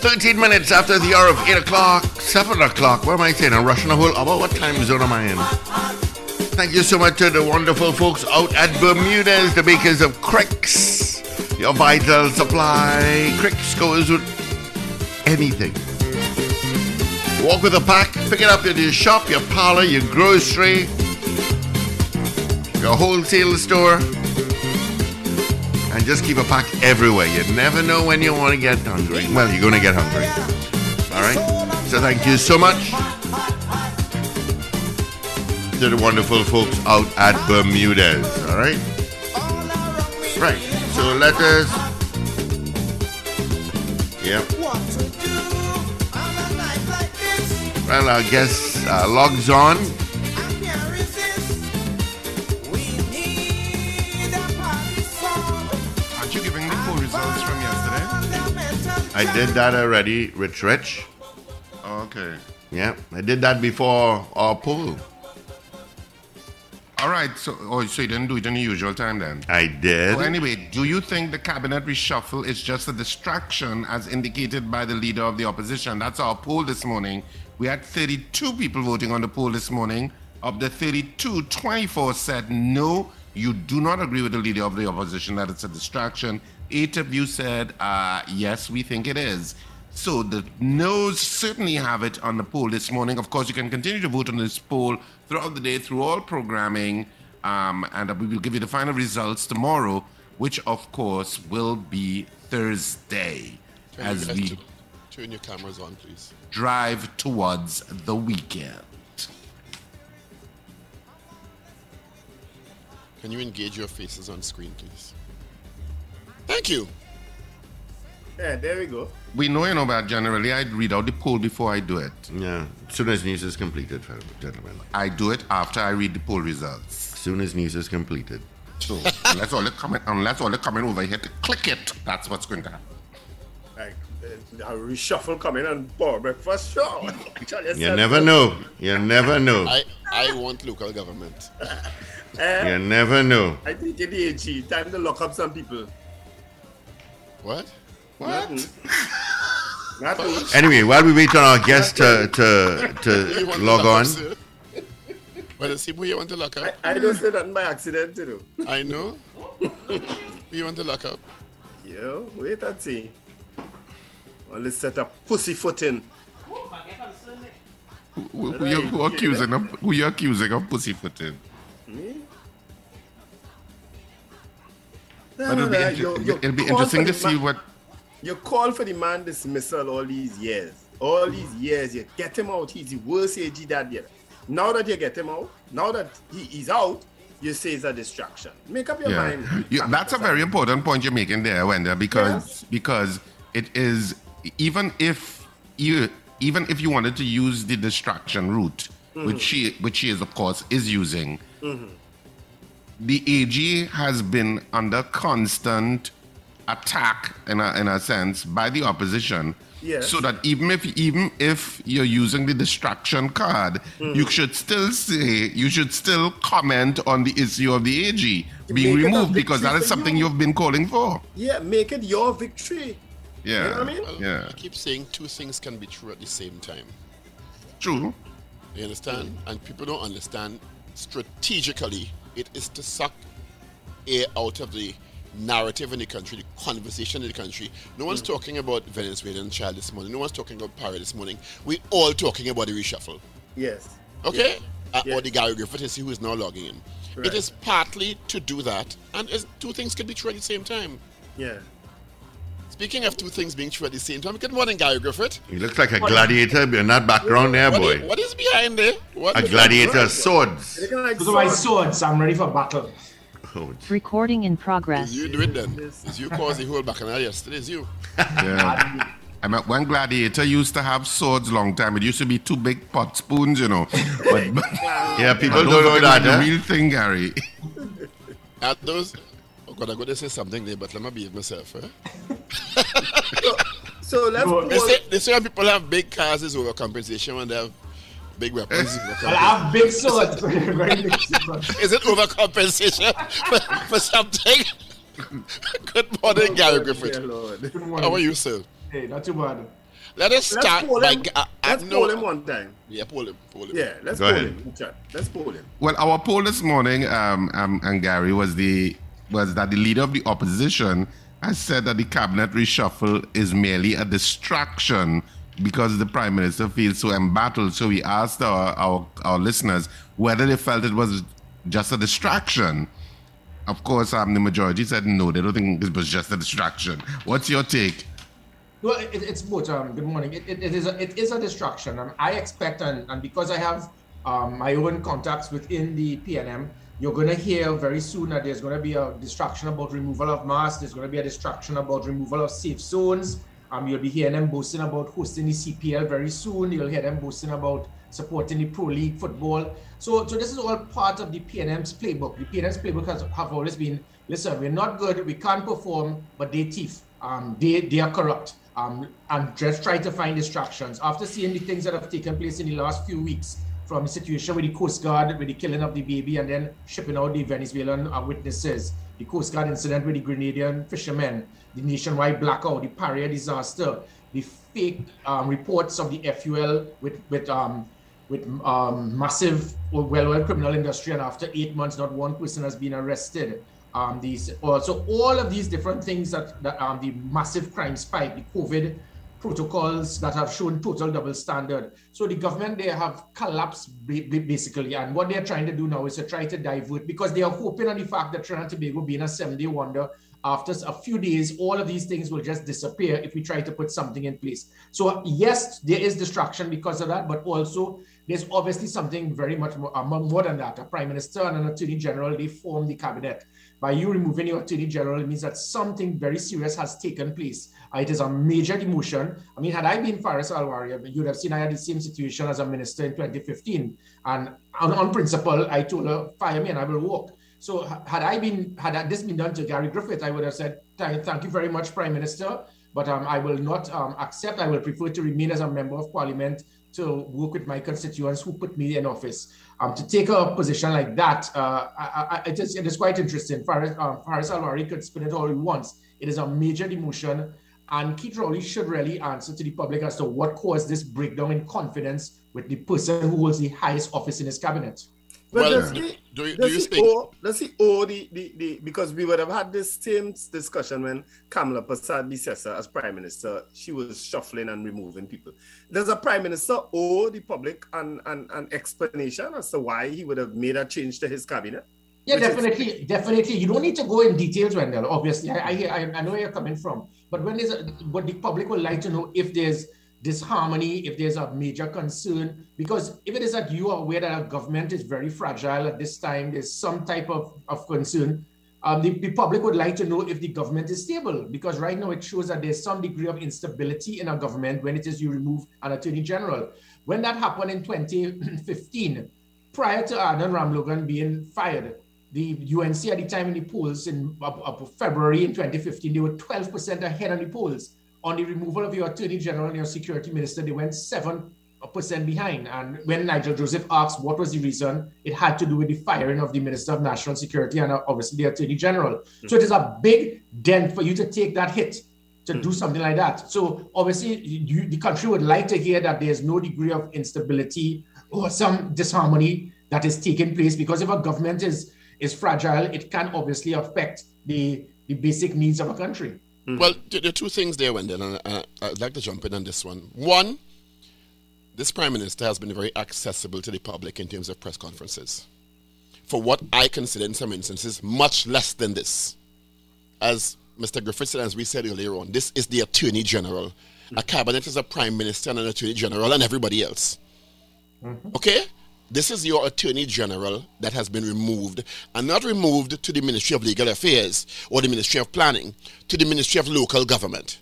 13 minutes after the hour of 8 o'clock, 7 o'clock. What am I saying? I'm rushing a whole. What time zone am I in? Thank you so much to the wonderful folks out at Bermudez, the makers of Crix. Your vital supply. Crix goes with anything. Walk with a pack, pick it up at your shop, your parlor, your grocery, your wholesale store, just keep a pack everywhere. You never know when you want to get hungry. Well, you're going to get hungry. All right? So thank you so much to the wonderful folks out at Bermudez. All right? Right. So let us. Yep. Well, I guess uh, logs on. I did that already, Rich Rich. Okay. Yeah, I did that before our poll. All right. So, oh, so you didn't do it in the usual time then? I did. Well, anyway, do you think the cabinet reshuffle is just a distraction as indicated by the leader of the opposition? That's our poll this morning. We had 32 people voting on the poll this morning. Of the 32, 24 said no, you do not agree with the leader of the opposition that it's a distraction. Eight of you said, uh, yes, we think it is. So the no's certainly have it on the poll this morning. Of course, you can continue to vote on this poll throughout the day through all programming, um, and we will give you the final results tomorrow, which of course will be Thursday, Turn as your, we tu- turn your cameras on, please. drive towards the weekend. Can you engage your faces on screen, please? Thank you. Yeah, there we go. We know, you know, but generally I'd read out the poll before I do it. Yeah, as soon as news is completed, fellow gentlemen. I do it after I read the poll results. As soon as news is completed. So unless all the comment, unless all the coming over here to click it, that's what's going to happen. Like, uh, a reshuffle coming and board breakfast show. You never know. You never know. I, I want local government. eh, You never know. I think in the AG, time to lock up some people. What? Nothing. Nothing. Anyway, while we wait on our guest to, to, to log on, up, sir? Well, see who you want to lock up. I don't say that by accident, you know. I know. Who you want to lock up? Yo, wait and see. Well, let's set up pussyfooting. Who, who, who, you, who accusing of who you accusing of pussyfooting? But it'll be, inter- you- you it'll be interesting to see man- what. You call for the man dismissal all these years. All these years, you get him out. He's the worst AG that year. Now that you get him out, now that he is out, you say it's a distraction. Make up your Yeah, mind. You- that's a very important point you're making there, Wenda, because because it is even if you even if you wanted to use the distraction route, which mm-hmm. she which she is of course is using, mm-hmm. The AG has been under constant attack in a, in a sense by the opposition. Yes. So that even if even if you're using the distraction card, hmm. you should still say you should still comment on the issue of the AG being Make removed because that victory is for something you. you've been calling for. Yeah, make it your victory. Yeah. You know what I mean? Well, Yeah. I keep saying two things can be true at the same time. True. You understand? And people don't understand strategically it is to suck air out of the narrative in the country, the conversation in the country. No one's talking about Venezuelan child this morning. No one's talking about Paria this morning. We're all talking about the reshuffle. Yes. Okay? Uh, Yeah. Or the Gary Griffith is who is now logging in. Right. It is partly to do that, and two things can be true at the same time. Yeah. Speaking of two things being true at the same time, good morning, Gary Griffith. he looks like a gladiator in that background there, What boy. is- what is behind there? What A gladiator, swords. Looking like Those are my swords. I'm ready for battle. Oh, Recording in progress. Is You do it then. Is you caused the whole back and yesterday. It's you. Yeah. I mean, when Gladiator used to have swords long time, it used to be two big pot spoons, you know. But, but Yeah, people those don't know that. The real thing, Gary. At those. Oh God, I'm going to say something there, but let me behave myself. Eh? So let's Go- They say, they say people have big cars is overcompensation when they have big weapons. Well, I have big swords. Very big swords. Is it overcompensation for, for something? Good morning, Gary Griffith. How are you, sir? Hey, not too bad. Let us Let's start pull by. him. g- I, I Let's know- pull him one time. Yeah, pull him. Pull him. Yeah, let's Go pull ahead. him. Let's pull him. Well, our poll this morning, um, um, and Gary was the was that the leader of the opposition has said that the cabinet reshuffle is merely a distraction because the prime minister feels so embattled. So we asked our, our our listeners whether they felt it was just a distraction. Of course, um, the majority said no. They don't think it was just a distraction. What's your take? Well, it, it's both. Um, good morning. It, it, it is a, it is a distraction. Um, I expect, and, and because I have um, my own contacts within the PNM, you're going to hear very soon that there's going to be a distraction about removal of masks. There's going to be a distraction about removal of safe zones. Um, you'll be hearing them boasting about hosting the CPL very soon. You'll hear them boasting about supporting the Pro League football. So, so this is all part of the PNM's playbook. The PNM's playbook has have always been: listen, we're not good, we can't perform, but they thief. Um, they they are corrupt. Um, and just try to find distractions. After seeing the things that have taken place in the last few weeks, from the situation with the Coast Guard, with the killing of the baby, and then shipping out the Venezuelan uh, witnesses, the Coast Guard incident with the Grenadian fishermen, the nationwide blackout, the Paria disaster, the fake um, reports of the FUL with with um, with um, massive well-oiled criminal industry, and after eight months, not one person has been arrested. Um, these also all of these different things that, that um, the massive crime spike, the COVID protocols that have shown total double standard. So the government they have collapsed ba- ba- basically, and what they're trying to do now is to try to divert because they are hoping on the fact that Trinidad and Tobago being a seven-day wonder, after a few days, all of these things will just disappear if we try to put something in place. So yes, there is distraction because of that, but also there's obviously something very much more, uh, more than that. A prime minister and an attorney general they form the cabinet. By you removing your attorney general, it means that something very serious has taken place. Uh, it is a major demotion. I mean, had I been Faris Al-Rawi, you'd have seen I had the same situation as a minister in 2015. And on, on principle, I told her, fire me and I will walk. So had I been, had this been done to Gary Griffith, I would have said, thank, you very much, Prime Minister, but um, I will not um, accept, I will prefer to remain as a member of parliament to work with my constituents who put me in office. Um, to take a position like that, uh, I, I, it, is, it is quite interesting. Faris, um, Faris Al-Rawi could spin it all he wants. It is a major demotion, and Keith Rowley should really answer to the public as to what caused this breakdown in confidence with the person who holds the highest office in his cabinet. But Well, does do- he, do you- do does you he think- owe, does he owe the, the, the, because we would have had this same discussion when Kamala Persad-Bissessar as prime minister, she was shuffling and removing people. Does a prime minister owe the public an, an, an explanation as to why he would have made a change to his cabinet? Yeah, Which is- definitely, definitely. You don't need to go in details, Wendell. Obviously, I, I, I know where you're coming from. But when is there's, a, the public would like to know if there's disharmony, if there's a major concern, because if it is that you are aware that our government is very fragile at this time, there's some type of, of concern. Um, the, the public would like to know if the government is stable, because right now it shows that there's some degree of instability in our government when it is you remove an attorney general. When that happened in 2015, prior to Anand Ramlogan being fired, the UNC at the time in the polls in up, up February in 2015, they were 12% ahead on the polls. On the removal of your attorney general and your security minister, they went 7% behind. And when Nigel Joseph asked what was the reason, it had to do with the firing of the Minister of National Security and uh, obviously the Attorney General. So it is a big dent for you to take that hit to do something like that. So obviously, you, the country would like to hear that there's no degree of instability or some disharmony that is taking place because if a government is is fragile, it can obviously affect the the basic needs of a country. Mm-hmm. Well, there there are two things there, Wendell, and uh, uh, I'd like to jump in on this one. One, this prime minister has been very accessible to the public in terms of press conferences. For what I consider, in some instances, much less than this. As Mr. Griffith said, as we said earlier on, this is the attorney general. A cabinet is a prime minister and an attorney general and everybody else. Mm-hmm. Okay? This is your Attorney General that has been removed, and not removed to the Ministry of Legal Affairs or the Ministry of Planning, to the Ministry of Local Government.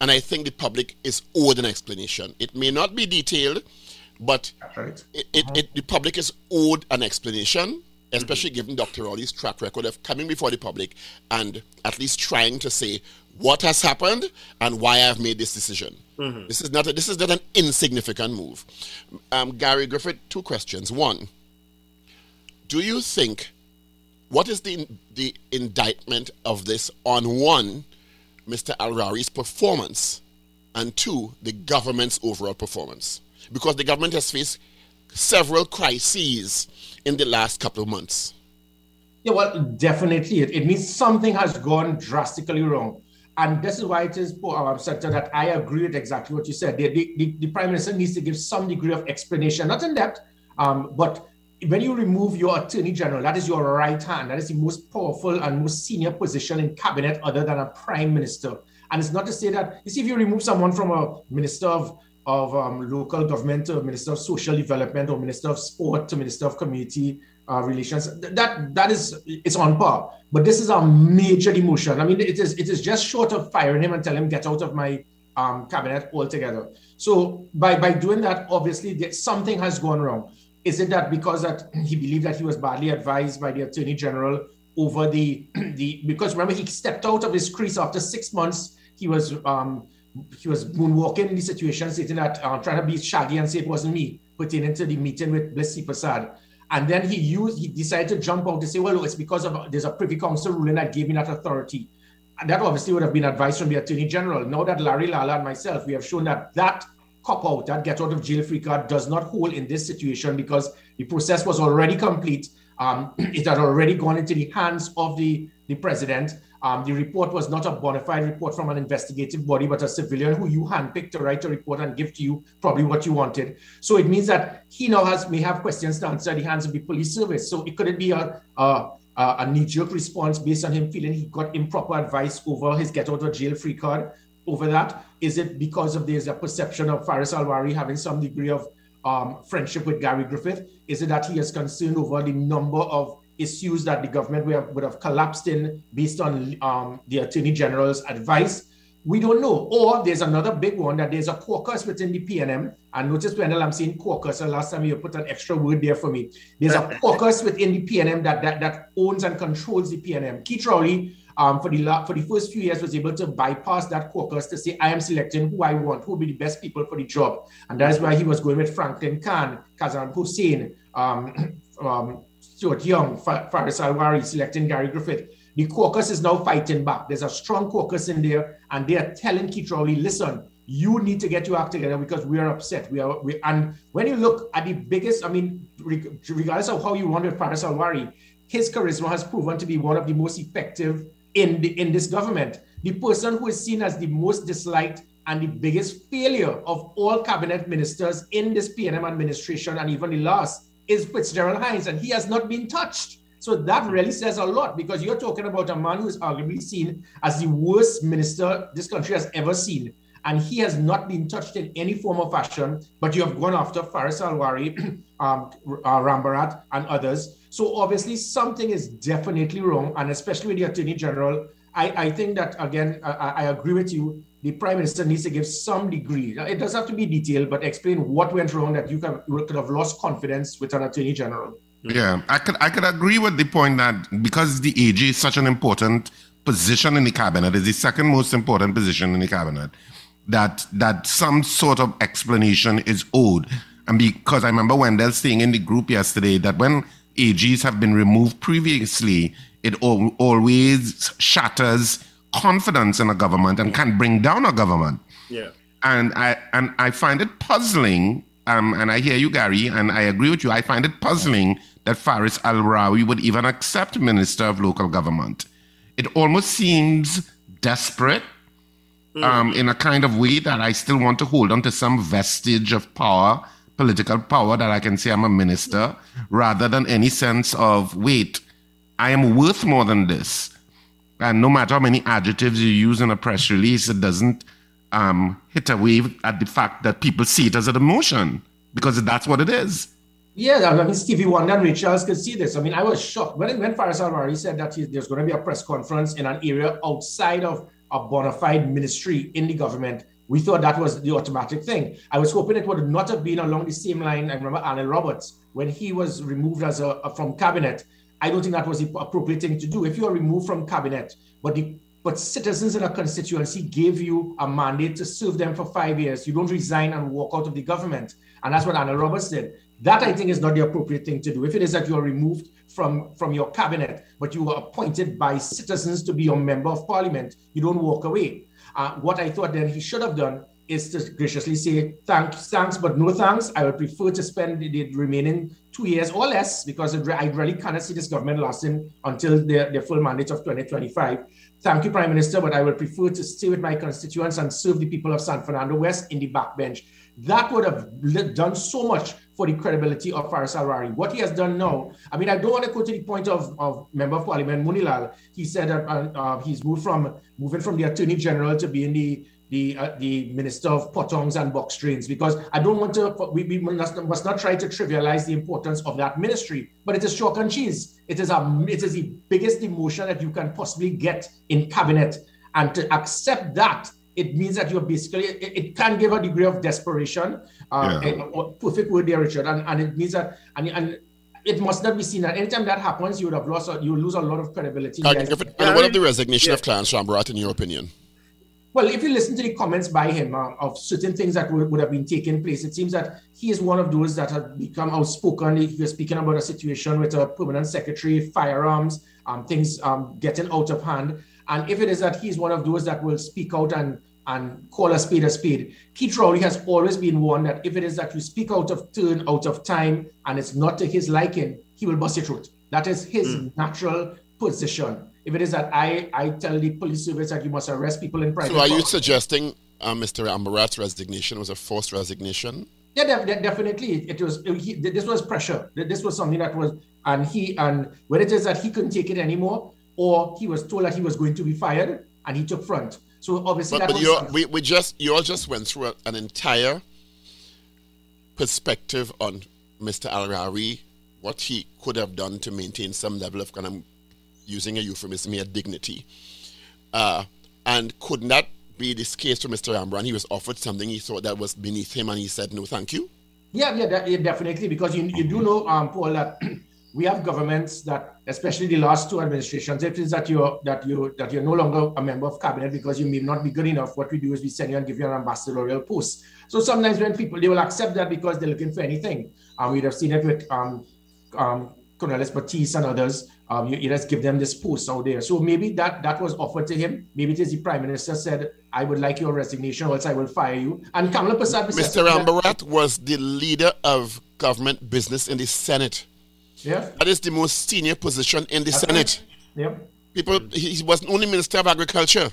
And I think the public is owed an explanation. It may not be detailed, but right. it, it, it, the public is owed an explanation, especially mm-hmm. given Dr. Rowley's track record of coming before the public and at least trying to say what has happened and why I've made this decision. Mm-hmm. This is not a, this is not an insignificant move. Um, Gary Griffith, two questions. One, do you think what is the the indictment of this on one, Mr. Al-Rawi's performance, and two, the government's overall performance? Because the government has faced several crises in the last couple of months. Yeah, well, definitely. It, it means something has gone drastically wrong. And this is why it is poor our sector that I agree with exactly what you said. The, the, the, Prime Minister needs to give some degree of explanation, not in depth, um, but when you remove your Attorney General, that is your right hand, that is the most powerful and most senior position in cabinet other than a Prime Minister. And it's not to say that, you see, if you remove someone from a Minister of of um, local government to Minister of Social Development or Minister of Sport to Minister of Community uh, Relations. That that is it's on par. But this is a major demotion. I mean, it is it is just short of firing him and telling him get out of my um, cabinet altogether. So by by doing that, obviously something has gone wrong. Is it that because that he believed that he was badly advised by the Attorney General over the the because remember he stepped out of his crease after six months. He was um, he was moonwalking in the situation, sitting at uh, trying to be shaggy and say it wasn't me, putting into the meeting with Bliss Seepersad. And then he used, he decided to jump out to say, well, it's because of there's a Privy Council ruling that gave me that authority. And that obviously would have been advice from the Attorney General. Now that Larry Lalla and myself, we have shown that that cop out, that get out of jail free card does not hold in this situation because the process was already complete. Um, it had already gone into the hands of the, the president. Um, the report was not a bona fide report from an investigative body, but a civilian who you handpicked to write a report and give to you probably what you wanted. So it means that he now has may have questions to answer the hands of the police service. So it couldn't be a, a, a knee-jerk response based on him feeling he got improper advice over his get out of jail free card. Over that, is it because of there's a perception of Faris Al-Rawi having some degree of um, friendship with Gary Griffith? Is it that he is concerned over the number of issues that the government would have, would have collapsed in based on um, the Attorney General's advice. We don't know. Or there's another big one that there's a caucus within the PNM. And notice, Wendell, I'm saying caucus. The last time you put an extra word there for me. There's a caucus within the PNM that, that, that owns and controls the PNM. Keith Rowley, um, for, the, for the first few years, was able to bypass that caucus to say, I am selecting who I want, who will be the best people for the job. And that is why he was going with Franklin Khan, Kazim Hosein, um, um, Stuart Young, Faris Al-Rawi selecting Gary Griffith. The caucus is now fighting back. There's a strong caucus in there, and they are telling Keith Rowley, listen, you need to get your act together because we are upset. We are, we, and when you look at the biggest, I mean, regardless of how you want with Faris Al-Rawi, his charisma has proven to be one of the most effective in the in this government. The person who is seen as the most disliked and the biggest failure of all cabinet ministers in this PNM administration and even the last is Fitzgerald Hinds, and he has not been touched. So that really says a lot because you're talking about a man who is arguably seen as the worst minister this country has ever seen. And he has not been touched in any form or fashion, but you have gone after Faris Al-Rawi, um, uh, Rambharat, and others. So obviously something is definitely wrong, and especially with the Attorney General. I, I think that, again, I, I agree with you the prime minister needs to give some degree. It doesn't have to be detailed, but explain what went wrong that you, could have lost confidence with an attorney general. Yeah, I could I could agree with the point that because the AG is such an important position in the cabinet, is the second most important position in the cabinet, that that some sort of explanation is owed. And because I remember Wendell saying in the group yesterday that when AGs have been removed previously, it always shatters confidence in a government and can bring down a government. Yeah. And I and I find it puzzling. Um, and I hear you, Gary, and I agree with you. I find it puzzling that Faris Al-Rawi would even accept Minister of Local Government. It almost seems desperate mm. um, in a kind of way that I still want to hold on to some vestige of power, political power, that I can say I'm a minister, rather than any sense of, wait, I am worth more than this. And no matter how many adjectives you use in a press release, it doesn't um, hit away at the fact that people see it as an emotion because that's what it is. Yeah, I mean, Stevie Wonder and Ray Charles could see this. I mean, I was shocked when, when Faris Al-Rawi said that he, there's going to be a press conference in an area outside of a bona fide ministry in the government. We thought that was the automatic thing. I was hoping it would not have been along the same line. I remember Anil Roberts when he was removed as a, a from cabinet. I don't think that was the appropriate thing to do. If you are removed from cabinet, but the but citizens in a constituency gave you a mandate to serve them for five years. You don't resign and walk out of the government. And that's what Anil Roberts did. That I think is not the appropriate thing to do. If it is that you are removed from, from your cabinet, but you were appointed by citizens to be your member of parliament, you don't walk away. Uh, what I thought then he should have done is to graciously say thanks, thanks, but no thanks. I would prefer to spend the, remaining two years or less because I really cannot see this government lasting until their, their full mandate of 2025. Thank you, Prime Minister, but I would prefer to stay with my constituents and serve the people of San Fernando West in the backbench. That would have done so much for the credibility of Faris Al-Rawi. What he has done now, I mean, I don't want to go to the point of, of Member of Parliament Moonilal. He said that uh, uh, he's moved from moving from the Attorney General to being the the uh, the Minister of Pottongs and Box Trains because I don't want to. We, we must, must not try to trivialize the importance of that ministry. But it is chalk and cheese. It is a it is the biggest emotion that you can possibly get in cabinet, and to accept that it means that you're basically it, it can give a degree of desperation. Uh, yeah. a, a perfect word there, Richard, and, and it means that and, and it must not be seen that anytime that happens, you would have lost, you lose a lot of credibility. And what of the resignation yeah. of Clarence Rambharat, in your opinion? Well, if you listen to the comments by him uh, of certain things that would, would have been taking place, it seems that he is one of those that have become outspoken. He was speaking about a situation with a permanent secretary, firearms, um, things um, getting out of hand. And if it is that he's one of those that will speak out and and call a spade a spade. Keith Rowley has always been one that if it is that you speak out of turn, out of time, and it's not to his liking, he will bust your throat. That is his mm. natural position. If it is that I, I tell the police service that you must arrest people in private. So are you suggesting uh, Mr. Rambharat's resignation was a forced resignation? Yeah, de- definitely. It was. He, this was pressure. This was something that was, and he, and whether it is that he couldn't take it anymore, or he was told that he was going to be fired, and he took front. So obviously, but, but we we just you all just went through a, an entire perspective on Mr. Al-Rawi, what he could have done to maintain some level of kind of using a euphemism here, dignity. Uh, and could not be this case for Mr. Rambharat. He was offered something he thought that was beneath him and he said, no, thank you. Yeah, yeah, that, yeah definitely. Because you, you do know, um, Paul, that we have governments that, especially the last two administrations, if it is that you're that you that you're no longer a member of cabinet because you may not be good enough. What we do is we send you and give you an ambassadorial post. So sometimes when people they will accept that because they're looking for anything. Um, we'd have seen it with um, um, Cornelius Batiste and others um, you, you just give them this post out there. So maybe that that was offered to him. Maybe it is the prime minister said, "I would like your resignation, or else I will fire you." And Kamala Persad, Mr. Rambharat was the leader of government business in the Senate. Yeah, that is the most senior position in the That's Senate. Right. Yeah, people. He was only minister of agriculture.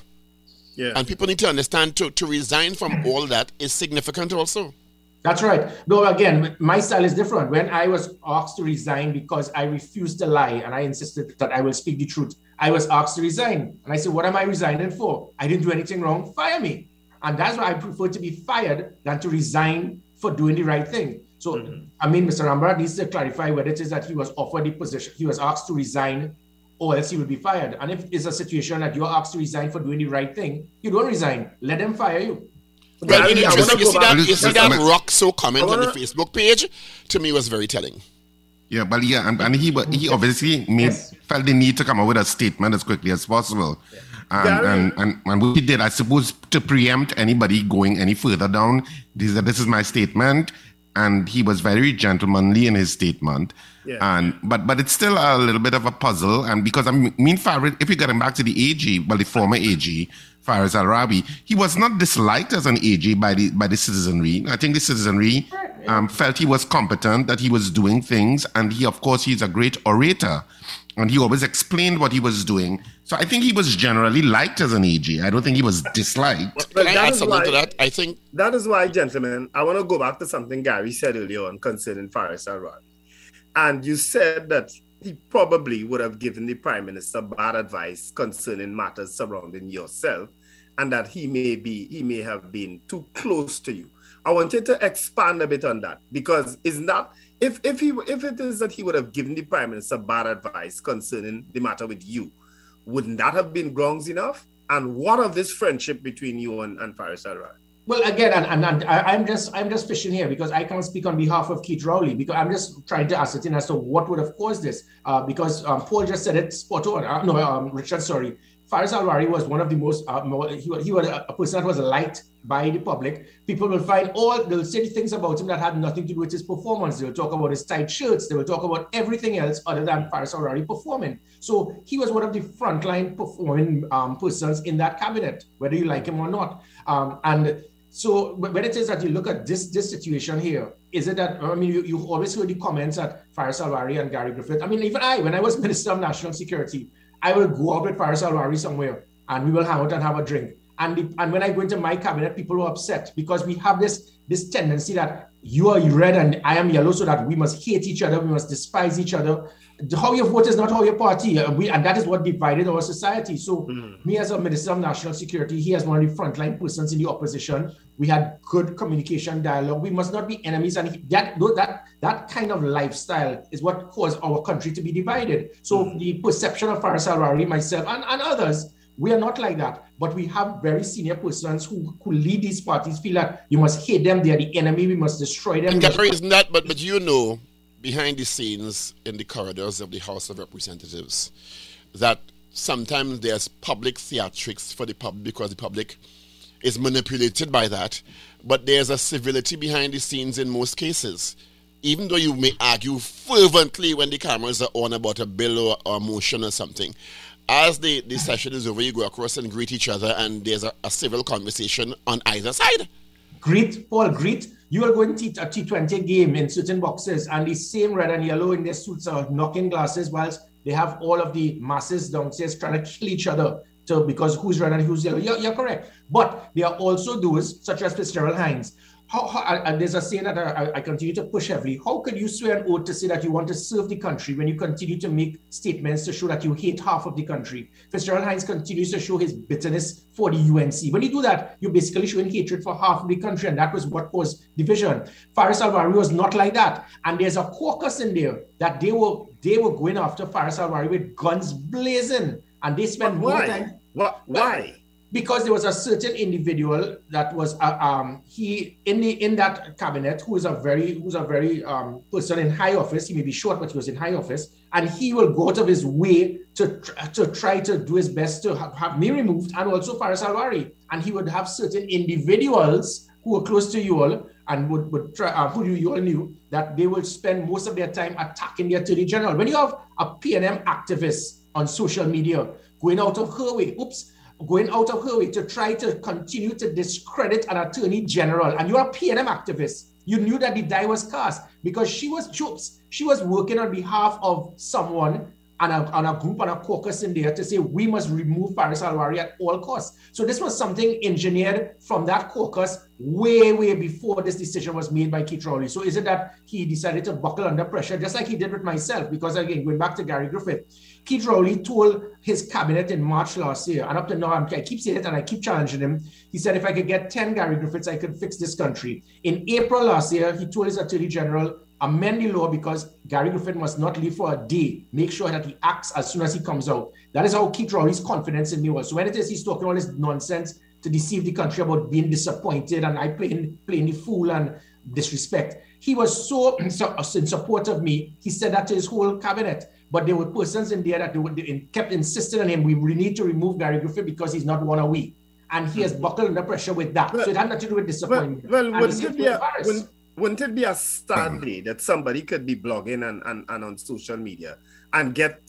Yeah, and people need to understand to to resign from all that is significant also. That's right. No, again, my style is different. When I was asked to resign because I refused to lie and I insisted that I will speak the truth, I was asked to resign. And I said, What am I resigning for? I didn't do anything wrong. Fire me. And that's why I prefer to be fired than to resign for doing the right thing. So, mm-hmm. I mean, Mr. Rambharat needs to clarify whether it is that he was offered the position, he was asked to resign, or else he will be fired. And if it's a situation that you're asked to resign for doing the right thing, you don't resign. Let them fire you. Well, you, see, see that, you see that rock so comment wanna... on the Facebook page? To me, was very telling. Yeah, but yeah, and, and he he obviously made yes. felt the need to come up with a statement as quickly as possible. Yeah. And, and, and, and what he did, I suppose, to preempt anybody going any further down, this, this is my statement. And he was very gentlemanly in his statement. Yeah. And but but it's still a little bit of a puzzle. And because I mean, Farid, if you get him back to the AG, well, the former AG, Faris Al-Rawi, he was not disliked as an AG by the by the citizenry. I think the citizenry um, felt he was competent, that he was doing things, and he, of course, he's a great orator, and he always explained what he was doing. So I think he was generally liked as an AG. I don't think he was disliked. But, but Can I add something why, to that? I think that is why, gentlemen, I want to go back to something Gary said earlier on concerning Faris Al-Rawi. And you said that he probably would have given the prime minister bad advice concerning matters surrounding yourself and that he may be he may have been too close to you i want you to expand a bit on that because it's not if if he if it is that he would have given the prime minister bad advice concerning the matter with you, wouldn't that have been grounds enough? And what of this friendship between you and, and Faris Al-Rawi? Well, again, and, and, and I, am just I'm just fishing here because I can't speak on behalf of Keith Rowley because I'm just trying to ascertain as to what would have caused this. Uh, because um, Paul just said it spot on. Uh, no, um, Richard, sorry. Faris Al-Rawi was one of the most, uh, more, he, he was a person that was liked by the public. People will find all, they'll say things about him that had nothing to do with his performance. They'll talk about his tight shirts. They will talk about everything else other than Faris Al-Rawi performing. So he was one of the frontline performing um, persons in that cabinet, whether you like him or not. Um, and so when it is that you look at this this situation here, is it that I mean you, you've always heard the comments that Faris Al-Rawi and Gary Griffith. I mean, even I, when I was Minister of National Security, I will go out with Faris Al-Rawi somewhere and we will hang out and have a drink. And the, and when I go into my cabinet, people were upset because we have this this tendency that you are red and I am yellow, so that we must hate each other, we must despise each other. How you vote is not how you party, uh, we, and that is what divided our society. So, mm. me as a minister of national security, he as one of the frontline persons in the opposition. We had good communication dialogue. We must not be enemies, and that that that kind of lifestyle is what caused our country to be divided. So, mm. the perception of Faris Al-Rawi, myself, and, and others we are not like that, but we have very senior persons who, who lead these parties feel that you must hate them, they are the enemy, we must destroy them. And Gary, isn't but, but you know, behind the scenes in the corridors of the House of Representatives, that sometimes there's public theatrics for the public because the public is manipulated by that, but there's a civility behind the scenes in most cases. Even though you may argue fervently when the cameras are on about a bill or, or a motion or something, as the, the session is over, you go across and greet each other, and there's a, a civil conversation on either side. Greet, Paul, greet. You are going to a T20 game in certain boxes, and the same red and yellow in their suits are knocking glasses, whilst they have all of the masses downstairs trying to kill each other. So because who's red and who's yellow? You're, you're correct. But there are also those, such as Fitzgerald Hinds, how, how and there's a saying that I, I, continue to push heavily. How could you swear an oath to say that you want to serve the country when you continue to make statements to show that you hate half of the country? Fitzgerald Hinds continues to show his bitterness for the UNC. When you do that, you're basically showing hatred for half of the country, and that was what caused division. Faris Al-Rawi was not like that, and there's a caucus in there that they were they were going after Faris Al-Rawi with guns blazing, and they spent more time. What? Why? Because there was a certain individual that was uh, um, he in the in that cabinet who is a very who's a very um, person in high office. He may be short, but he was in high office, and he will go out of his way to to try to do his best to have, have me removed and also Faris Al-Rawi. And he would have certain individuals who were close to you all and would, would try, uh, who you all knew that they would spend most of their time attacking the attorney general. When you have a PNM activist on social media going out of her way, oops, going out of her way to try to continue to discredit an attorney general, and you're a PNM activist. You knew that the die was cast because she was she, she was working on behalf of someone and a, and a group and a caucus in there to say we must remove Faris Al-Rawi at all costs. So this was something engineered from that caucus way, way before this decision was made by Keith Rowley. So is it that he decided to buckle under pressure, just like he did with myself? Because again, going back to Gary Griffith, Keith Rowley told his cabinet in March last year, and up to now, I'm, i keep saying it and I keep challenging him. He said, if I could get 10 Gary Griffiths, I could fix this country. In April last year, he told his attorney general, amend the law because Gary Griffith must not leave for a day. Make sure that he acts as soon as he comes out. That is how Keith Rowley's confidence in me was. So when it is he's talking all this nonsense to deceive the country about being disappointed and I playing playing the fool and disrespect, he was so, so uh, in support of me. He said that to his whole cabinet. But there were persons in there that they, would, they kept insisting on him, we need to remove Gary Griffith because he's not one of we. And he has mm-hmm. buckled under pressure with that. Well, so it had nothing to do with disappointment. Well, well wouldn't, it be a, wouldn't, wouldn't, it be a sad day that somebody could be blogging and, and, and on social media and get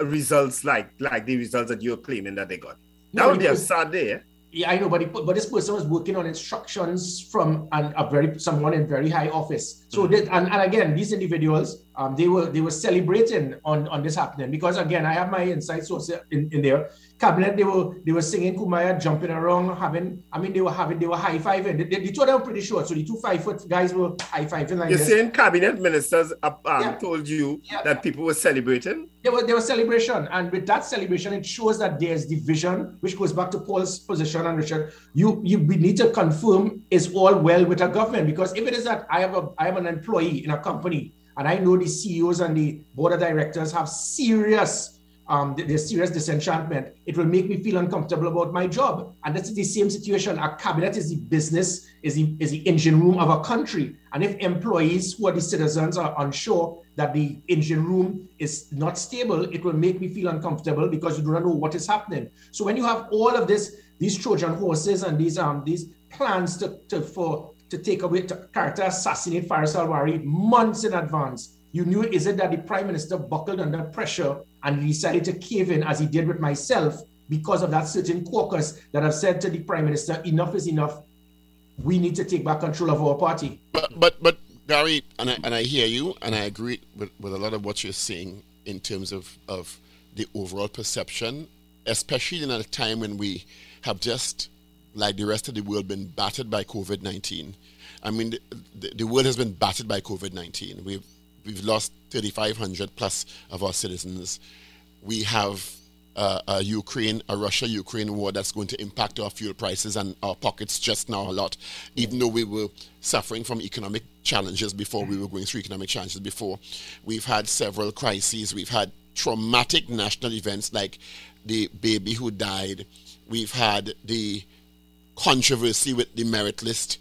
results like like the results that you're claiming that they got? That no, would be a sad day. Eh? Yeah, I know, but, but this person was working on instructions from an, a very someone in very high office. So mm-hmm. and, and again, these individuals, um, they were they were celebrating on, on this happening because again, I have my inside source in, in there cabinet, they were they were singing Kumbaya, jumping around, having. I mean, they were having they were high fiving. The, the, the two of them were pretty short, so the two five foot guys were high fiving like You're this. saying cabinet ministers uh, um, yeah. told you yeah. that people were celebrating? There were there was celebration, and with that celebration, it shows that there's division, which goes back to Paul's position and Richard. You you we need to confirm is all well with a government because if it is that I have a I have an employee in a company And I know the CEOs and the board of directors have serious um, there's serious disenchantment, it will make me feel uncomfortable about my job. And that's the same situation. A cabinet is the business, is the, is the engine room of a country. And if employees who are the citizens are unsure that the engine room is not stable, it will make me feel uncomfortable because you do not know what is happening. So when you have all of this, these Trojan horses and these um these plans to, to for to take away to character assassinate Faris Al-Rawi months in advance, you knew is it that the prime minister buckled under pressure and decided to cave in as he did with myself because of that certain caucus that have said to the prime minister, enough is enough. We need to take back control of our party. But but but Gary, and I and I hear you, and I agree with, with a lot of what you're saying in terms of, of the overall perception, especially in a time when we have just, like the rest of the world, been battered by COVID 19. I mean, the, the, world has been battered by COVID 19. We've we've lost 3,500 plus of our citizens. We have uh, a Ukraine, a Russia-Ukraine war that's going to impact our fuel prices and our pockets just now a lot, even though we were suffering from economic challenges before, we were going through economic challenges before. We've had several crises. We've had traumatic national events like the baby who died. We've had the controversy with the merit list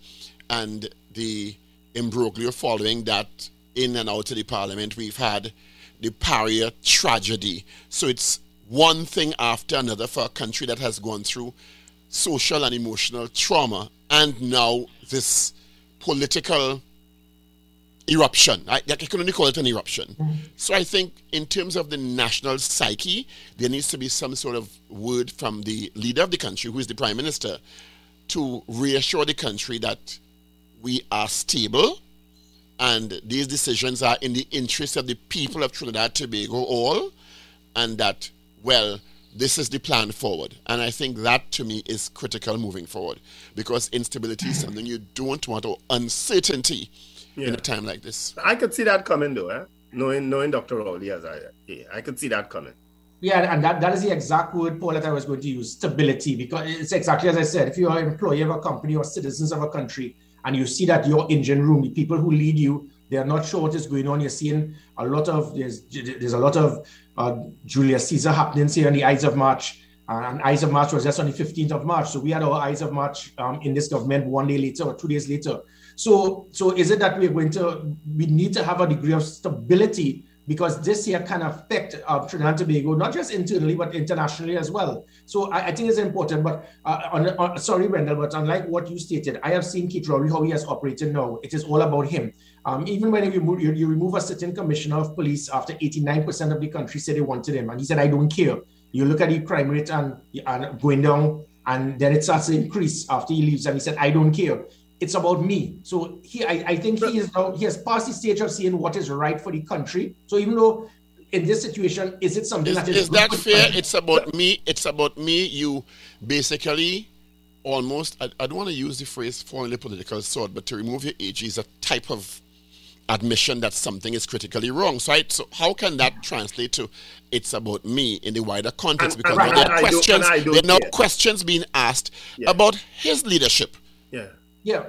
and the imbroglio following that in and out of the parliament. We've had the Paria tragedy. So it's one thing after another for a country that has gone through social and emotional trauma and now this political eruption. I, I can only call it an eruption. Mm-hmm. So I think, in terms of the national psyche, there needs to be some sort of word from the leader of the country, who is the prime minister, to reassure the country that we are stable and these decisions are in the interest of the people of Trinidad and Tobago all, and that, well, this is the plan forward. And I think that to me is critical moving forward because instability is something you don't want or uncertainty yeah. in a time like this. I could see that coming though, eh? knowing knowing Dr. Rowley as I yeah, I could see that coming. Yeah, and that, that is the exact word, Paul, that I was going to use stability, because it's exactly as I said. If you are an employee of a company or citizens of a country, and you see that your engine room, the people who lead you, they are not sure what is going on. You're seeing a lot of there's there's a lot of uh, Julius Caesar happenings here on the Ides of March. And Ides of March was just on the 15th of March. So we had our Ides of March um, in this government one day later or two days later. So so is it that we're going to we need to have a degree of stability because this year can affect uh, Trinidad and Tobago, not just internally, but internationally as well. So I, I think it's important. But uh, on, on, sorry, Wendell, but unlike what you stated, I have seen Keith Rowley, how he has operated now. It is all about him. Um, even when you remove, you, you remove a certain commissioner of police after 89% of the country said they wanted him, and he said, I don't care. You look at the crime rate and, and going down, and then it starts to increase after he leaves, and he said, I don't care it's about me. So he, I, I think he is now he has passed the stage of seeing what is right for the country. So even though in this situation, is it something is, that is, is that fair? It's about me. It's about me. You basically almost. I, I don't want to use the phrase "falling the political sword," but to remove your age is a type of admission that something is critically wrong. So, I, so how can that translate to it's about me in the wider context? And, because and, there are questions. There are now questions being asked yeah. about his leadership. Yeah. Yeah.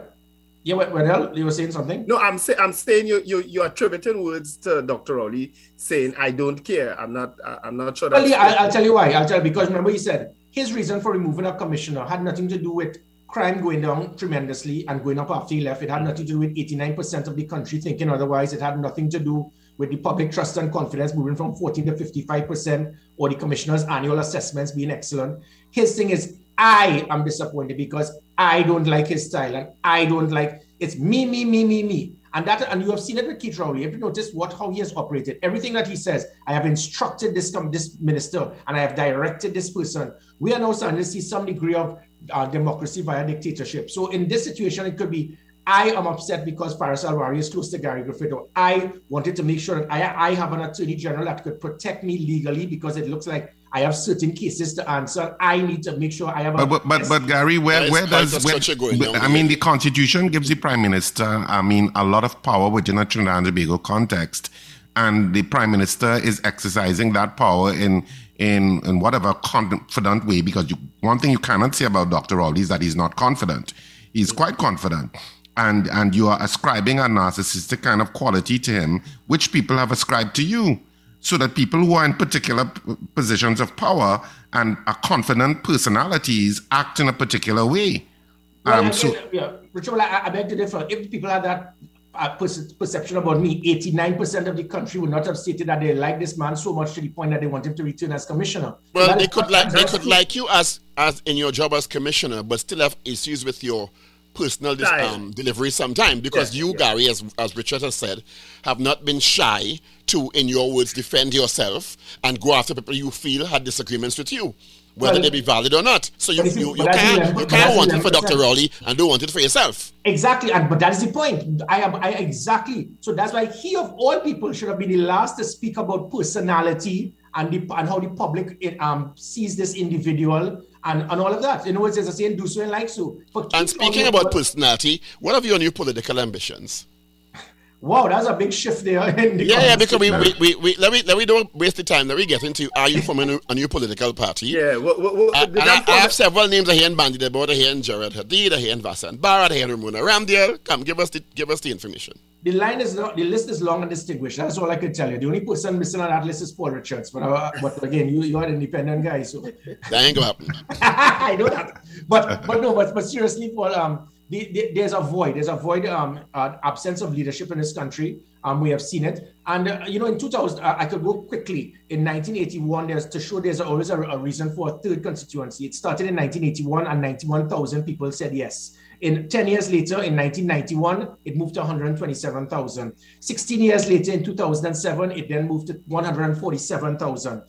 Yeah, well, you were saying something? No, I'm saying I'm saying you you you're attributing words uh, to Dr. Rowley saying I don't care. I'm not I'm not sure. Well, yeah, I'll, I'll, tell you why. I'll tell you because remember he said his reason for removing a commissioner had nothing to do with crime going down tremendously and going up after he left. It had nothing to do with 89% of the country thinking otherwise. It had nothing to do with the public trust and confidence moving from 14 to 55% or the commissioner's annual assessments being excellent. His thing is I am disappointed because I don't like his style and I don't like it's me, me, me, me, me. And that and you have seen it with Keith Rowley. Have you noticed what how he has operated? Everything that he says, I have instructed this this minister and I have directed this person. We are now starting to see some degree of uh, democracy via dictatorship. So in this situation, it could be I am upset because Faris Al-Rawi is close to Gary Griffith. Or I wanted to make sure that I, I have an attorney general that could protect me legally because it looks like I have certain cases to answer. I need to make sure I have. A but but, but, Gary, where where does where, I mean the Constitution gives the Prime Minister I mean a lot of power within a Trinidad and Tobago context, and the Prime Minister is exercising that power in in in whatever confident way. Because you, one thing you cannot say about Dr. Rowley is that he's not confident. He's quite confident. and and you are ascribing a narcissistic kind of quality to him, which people have ascribed to you, so that people who are in particular positions of power and are confident personalities act in a particular way. Well, Um, I, so yeah, Richard, well, I, I beg to differ. If people had that uh, perce- perception about me, 89% of the country would not have stated that they like this man so much to the point that they want him to return as commissioner. Well, they could like they could like you as as in your job as commissioner, but still have issues with your personal dis- um, delivery sometime because Yeah, you, yeah. Gary, as as Richard has said, have not been shy to, in your words, defend yourself and go after people you feel had disagreements with you, whether Well, they be valid or not. So you you- you, you but that's can't you can't want it for Dr. Rowley and don't want it for yourself. Exactly, and but that is the point. I am I exactly so that's why he of all people should have been the last to speak about personality and the and how the public it, um sees this individual and, and all of that. In other words, there's a saying do so and like so. For And speaking Ollie- about personality, what have your new political ambitions? wow, that's a big shift there. In the Yeah, yeah, because we, we, we, we let me let me don't waste the time. Let me get into are you from a new, a new political party? Yeah, what, what, what, Uh, and I, I have several names I hear in Bandy about. I hear in Gerald Hadeed, I hear in Vasant Bharath, I hear in Ramona Ramdial. Come, give us the give us the information. The line is not, the list is long and distinguished. That's all I can tell you. The only person missing on that list is Paul Richards. But, uh, but again, you, you're an independent guy, so That ain't gonna happen. I know that. But but no, but, but seriously, Paul, um, the, the, there's a void. There's a void, um, uh, absence of leadership in this country. Um, we have seen it. And, uh, you know, in 2000, uh, I could go quickly. In 1981, there's to show there's always a, a reason for a third constituency. It started in 1981 and 91,000 people said yes. In 10 years later, in 1991, it moved to 127,000. 16 years later, in 2007, it then moved to 147,000.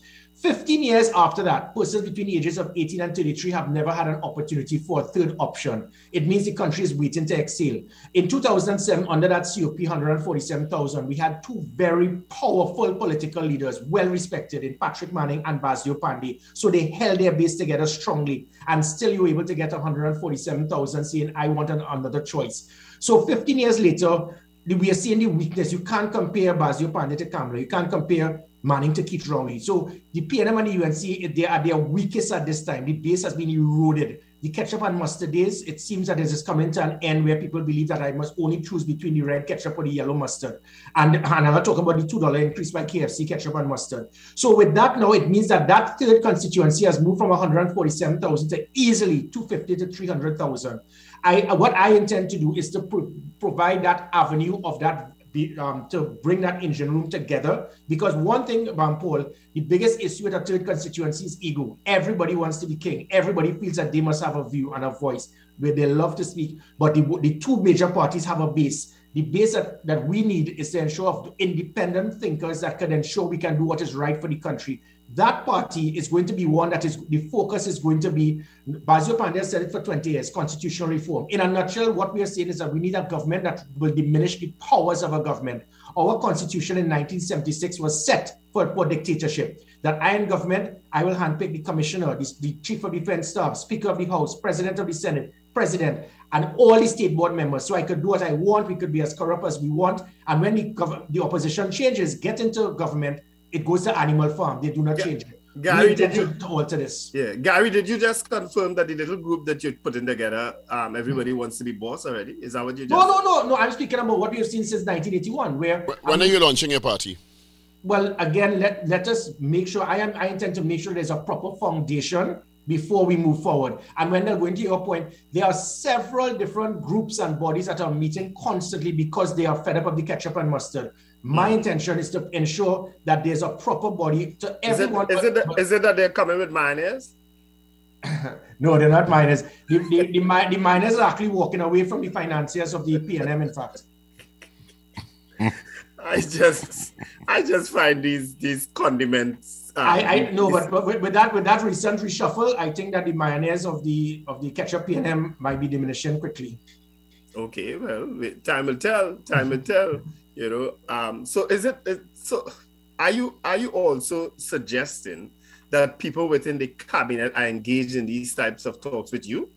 15 years after that, persons between the ages of 18 and 33 have never had an opportunity for a third option. It means the country is waiting to exhale. In 2007, under that COP 147,000, we had two very powerful political leaders, well respected in Patrick Manning and Basdeo Panday. So they held their base together strongly, and still you were able to get 147,000 saying, I want an, another choice. So 15 years later, we are seeing the weakness. You can't compare Basdeo Panday to Kamala. You can't compare Manning to Keith Rowley. So the PNM and the UNC, they are their weakest at this time. The base has been eroded. The ketchup and mustard days, it seems that this is coming to an end where people believe that I must only choose between the red ketchup or the yellow mustard. And, and I'm not talking about the $2 increase by KFC ketchup and mustard. So with that now, it means that that third constituency has moved from 147,000 to easily 250 to 300,000. I, what I intend to do is to pro- provide that avenue of that um, to bring that engine room together. Because one thing about Paul, the biggest issue with a third constituency is ego. Everybody wants to be king. Everybody feels that they must have a view and a voice where they love to speak. But the, the two major parties have a base. The base that, that we need is to ensure of independent thinkers that can ensure we can do what is right for the country. That party is going to be one that is the focus is going to be. Basdeo Panday said it for 20 years constitutional reform. In a nutshell, what we are saying is that we need a government that will diminish the powers of a government. Our constitution in 1976 was set for, for dictatorship. That I am government, I will handpick the commissioner, the, the chief of defense staff, speaker of the house, president of the senate, president, and all the state board members. So I could do what I want. We could be as corrupt as we want. And when the, the opposition changes, get into government, it goes to animal farm. They do not Ga- change it. Gary, we did you- to, to alter this? Yeah, Gary, did you just confirm that the little group that you're putting together, um, everybody wants to be boss already? Is that what you just? No, no, no, no. I'm speaking about what we have seen since 1981, where Wh- When are you launching your party? Well, again, let, let us make sure I am I intend to make sure there's a proper foundation before we move forward. And when they're going to your point, there are several different groups and bodies that are meeting constantly because they are fed up of the ketchup and mustard. My intention is to ensure that there's a proper body to Is it, everyone. is, it that, is it that they're coming with mayonnaise? no, they're not miners. The, the, the, the miners are actually walking away from the financiers of the PNM, in fact. I just, I just find these these condiments. um, I, I no, but, but with, with that with that recent reshuffle, I think that the mayonnaise of the of the ketchup PNM might be diminishing quickly. Okay, well, time will tell. Time will tell. You know. Um. So is it So, are you are you also suggesting that people within the cabinet are engaged in these types of talks with you?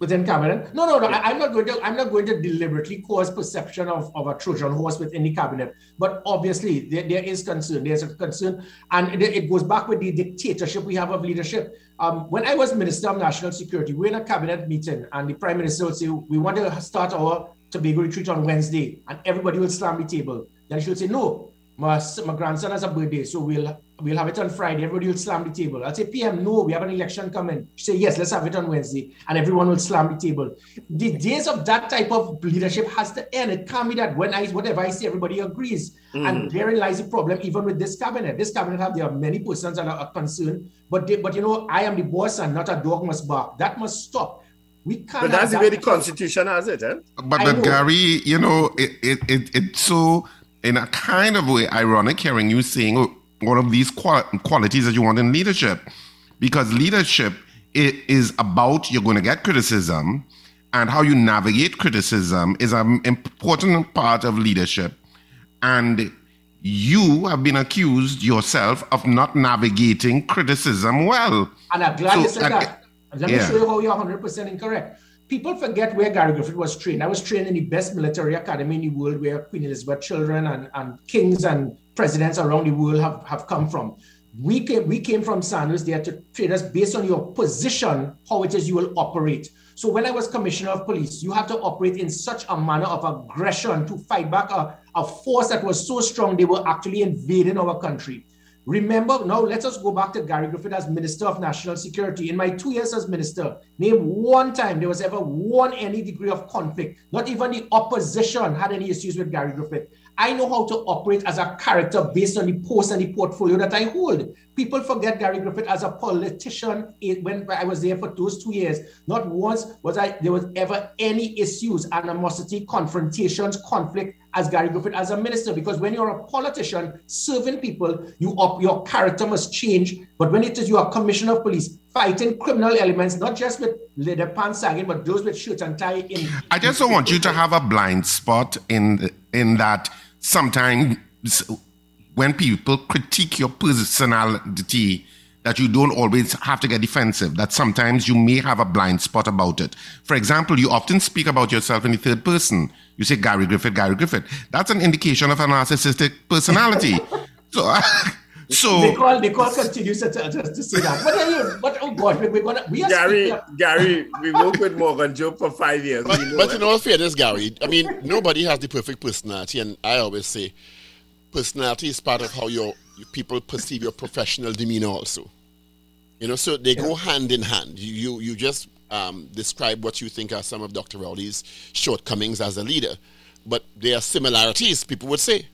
within cabinet. No, no, no. I, am not going to. I'm not going to deliberately cause perception of, of a Trojan horse within the cabinet. But obviously, there, there is concern. There's a concern, and it, it, goes back with the dictatorship we have of leadership. Um, when I was Minister of National Security, we're in a cabinet meeting, and the Prime Minister would say, "We want to start our Tobago retreat on Wednesday," and everybody will slam the table. Then she would say, "No, my, my grandson has a birthday, so we'll we'll have it on Friday. Everybody will slam the table. I'll say, PM, no, we have an election coming. She say, yes, let's have it on Wednesday. And everyone will slam the table. The days of that type of leadership has to end. It can't be that when I, whatever I say, everybody agrees. Mm. And therein lies the problem, even with this cabinet. This cabinet have, there are many persons that are, concerned, but they, but you know, I am the boss and not a dog must bark. That must stop. We can't. But that's the way the constitution has it, eh? But, but Gary, you know, it, it, it, it's so, in a kind of way, ironic hearing you saying, oh, one of these qualities that you want in leadership because leadership is about you're going to get criticism and how you navigate criticism is an important part of leadership and you have been accused yourself of not navigating criticism well and i'm glad so, you said uh, let yeah. me show you how you're 100% incorrect people forget where Gary Griffith was trained. I was trained in the best military academy in the world where Queen Elizabeth children and, and kings and presidents around the world have, have come from. We came, we came from Sandhurst there to train us based on your position, how it is you will operate. So when I was commissioner of police, you have to operate in such a manner of aggression to fight back a, a force that was so strong they were actually invading our country. Remember, now let us go back to Gary Griffith as Minister of National Security. In my two years as minister, name one time there was ever one any degree of conflict. Not even the opposition had any issues with Gary Griffith. I know how to operate as a character based on the post and the portfolio that I hold. People forget Gary Griffith as a politician when I was there for those two years. Not once was I there was ever any issues, animosity, confrontations, conflict as Gary Griffith as a minister. Because when you're a politician serving people, you up your character must change. But when it is you are commissioner of police, fighting criminal elements, not just with leather pants sagging, but those with shirt and tie in. I just don't want you to have a blind spot in in that sometimes when people critique your personality that you don't always have to get defensive, that sometimes you may have a blind spot about it. For example, you often speak about yourself in the third person. You say Gary Griffith, Gary Griffith. That's an indication of a narcissistic personality. so, so they call they call continues to, to, to say that. But, uh, but oh God, we, we're gonna we are Gary Gary. We worked with Morgan Job for five years. But, know but in all fairness, Gary, I mean nobody has the perfect personality, and I always say personality is part of how your people perceive your professional demeanor also. You know, so they yeah. go hand in hand. You you, you just um, describe what you think are some of Dr. Rowley's shortcomings as a leader, but there are similarities. People would say.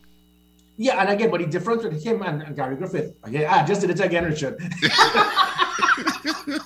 Yeah, and again, but the difference with him and, and Gary Griffith, okay, I just did it again, Richard.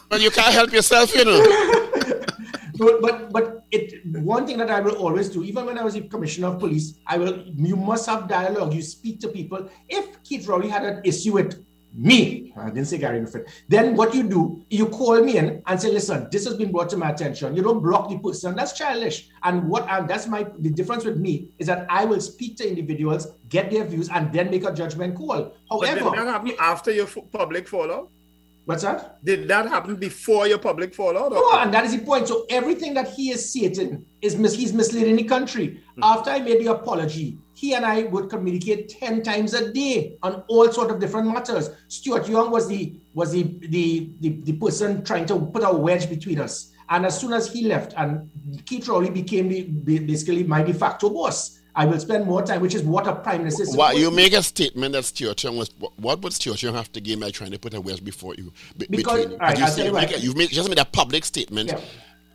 but you can't help yourself, you know. but but but it one thing that I will always do, even when I was a commissioner of police, I will you must have dialogue. You speak to people. If Keith Rowley had an issue with me, I didn't say Gary Griffith, then what you do, you call me in and say, listen, this has been brought to my attention. You don't block the person. That's childish. And what and that's my the difference with me is that I will speak to individuals, get their views, and then make a judgment call. However, but did that after your public fallout? What's that? Did that happen before your public fallout? No, and that is the point. So everything that he is stating is mis- he's misleading the country. Mm. After I made the apology, he and I would communicate 10 times a day on all sort of different matters. Stuart Young was the was the the, the, the person trying to put a wedge between us. And as soon as he left, and Keith Rowley became the, basically my de facto boss, I will spend more time, which is what a prime minister. Why you make a statement that Stuart Young was what would Stuart Young have to gain by trying to put a wedge before you? because you? Right, you say, make a, you've made, just made a public statement. Yeah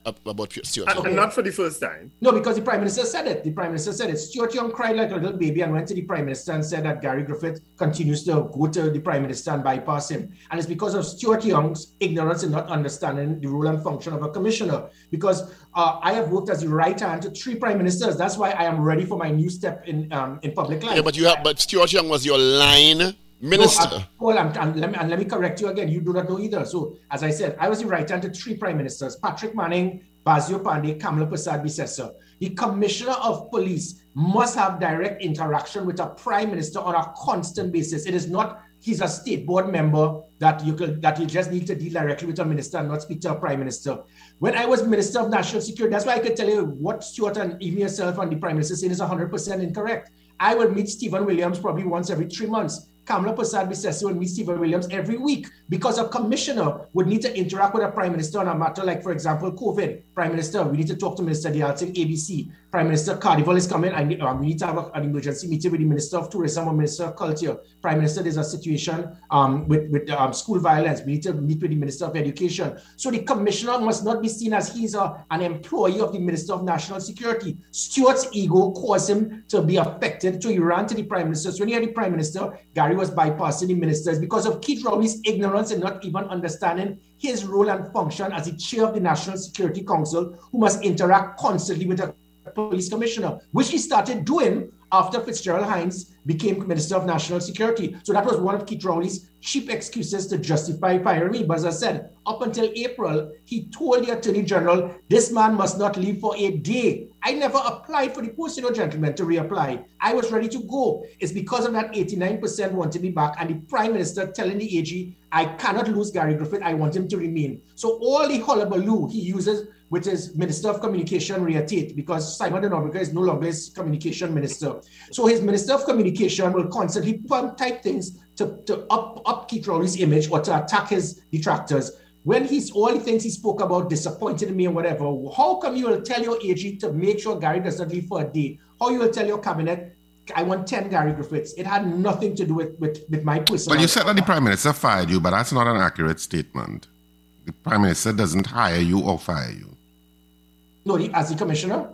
about Stuart Young. And not for the first time. No, because the Prime Minister said it. The Prime Minister said it. Stuart Young cried like a little baby and went to the Prime Minister and said that Gary Griffith continues to go to the Prime Minister and bypass him. And it's because of Stuart Young's ignorance and not understanding the role and function of a commissioner. Because uh, I have worked as the right hand to three Prime Ministers. That's why I am ready for my new step in um, in public life. Yeah, but you have, but Stuart Young was your line Minister. No, Paul, I'm, I'm, let me, let me correct you again. You do not know either. So, as I said, I was the right hand to three prime ministers Patrick Manning, Basdeo Panday, Kamla Persad Bissessar. The commissioner of police must have direct interaction with a prime minister on a constant basis. It is not he's a state board member that you could that you just need to deal directly with a minister and not speak to a prime minister. When I was Minister of National Security, that's why I could tell you what Stuart and even yourself and the Prime Minister saying is 100% incorrect. I would meet Stephen Williams probably once every three months. Kamla Persad Bissessar would meet Stephen Williams every week because a commissioner would need to interact with a prime minister on a matter like, for example, COVID. Prime Minister, we need to talk to Minister Singh, ABC. Prime Minister Carnival is coming. I need, um, we need to have a, an emergency meeting with the Minister of Tourism or Minister of Culture. Prime Minister, there's a situation um, with, with um, school violence. We need to meet with the Minister of Education. So the commissioner must not be seen as he's a, an employee of the Minister of National Security. Stuart's ego caused him to be affected. So he ran to the Prime Minister. So when he had the Prime Minister, Gary was bypassing the ministers because of Keith Rowley's ignorance and not even understanding his role and function as the chair of the National Security Council, who must interact constantly with the police commissioner, which he started doing after Fitzgerald Hinds became Minister of National Security. So that was one of Keith Rowley's cheap excuses to justify firing me. But as I said, up until April, he told the Attorney General, this man must not leave for a day. I never applied for the post, you know, gentlemen, to reapply. I was ready to go. It's because of that 89% wanted me back and the Prime Minister telling the AG, I cannot lose Gary Griffith. I want him to remain. So all the hullabaloo he uses which is Minister of Communication Ria Tate, because Symon de Nobriga is no longer his communication minister. So his Minister of Communication will constantly pump type things to, to up, up Keith Rowley's image or to attack his detractors. When he's all the things he spoke about disappointed me or whatever, how come you will tell your AG to make sure Gary doesn't leave for a day? How you will tell your cabinet I want 10 Gary Griffiths. It had nothing to do with, with, with my personal. But you said that the Prime Minister fired you, but that's not an accurate statement. The Prime Minister doesn't hire you or fire you. No, he, as the commissioner.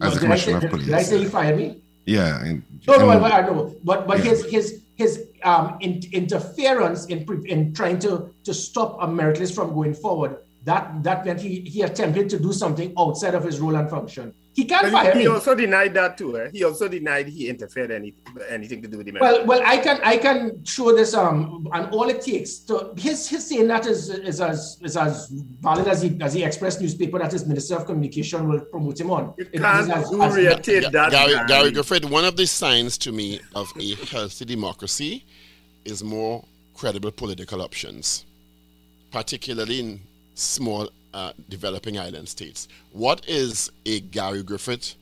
As the commissioner say, of police. Did I say he fired me? Yeah. And, no, no, I, I know. But but yeah. his his his um in, interference in in trying to to stop a meritless from going forward. That that meant he he attempted to do something outside of his role and function. He can't fire he, me. He also denied that too. Eh? He also denied he interfered any anything to do with the Well, well, I can I can show this um and all it takes to his his saying that is is as is as valid as he as he expressed newspaper that his minister of communication will promote him on. You can't as, do as, as, that. Gary, Gary Griffith, one of the signs to me of a healthy democracy is more credible political options, particularly in small uh, developing island states. What is a Gary Griffith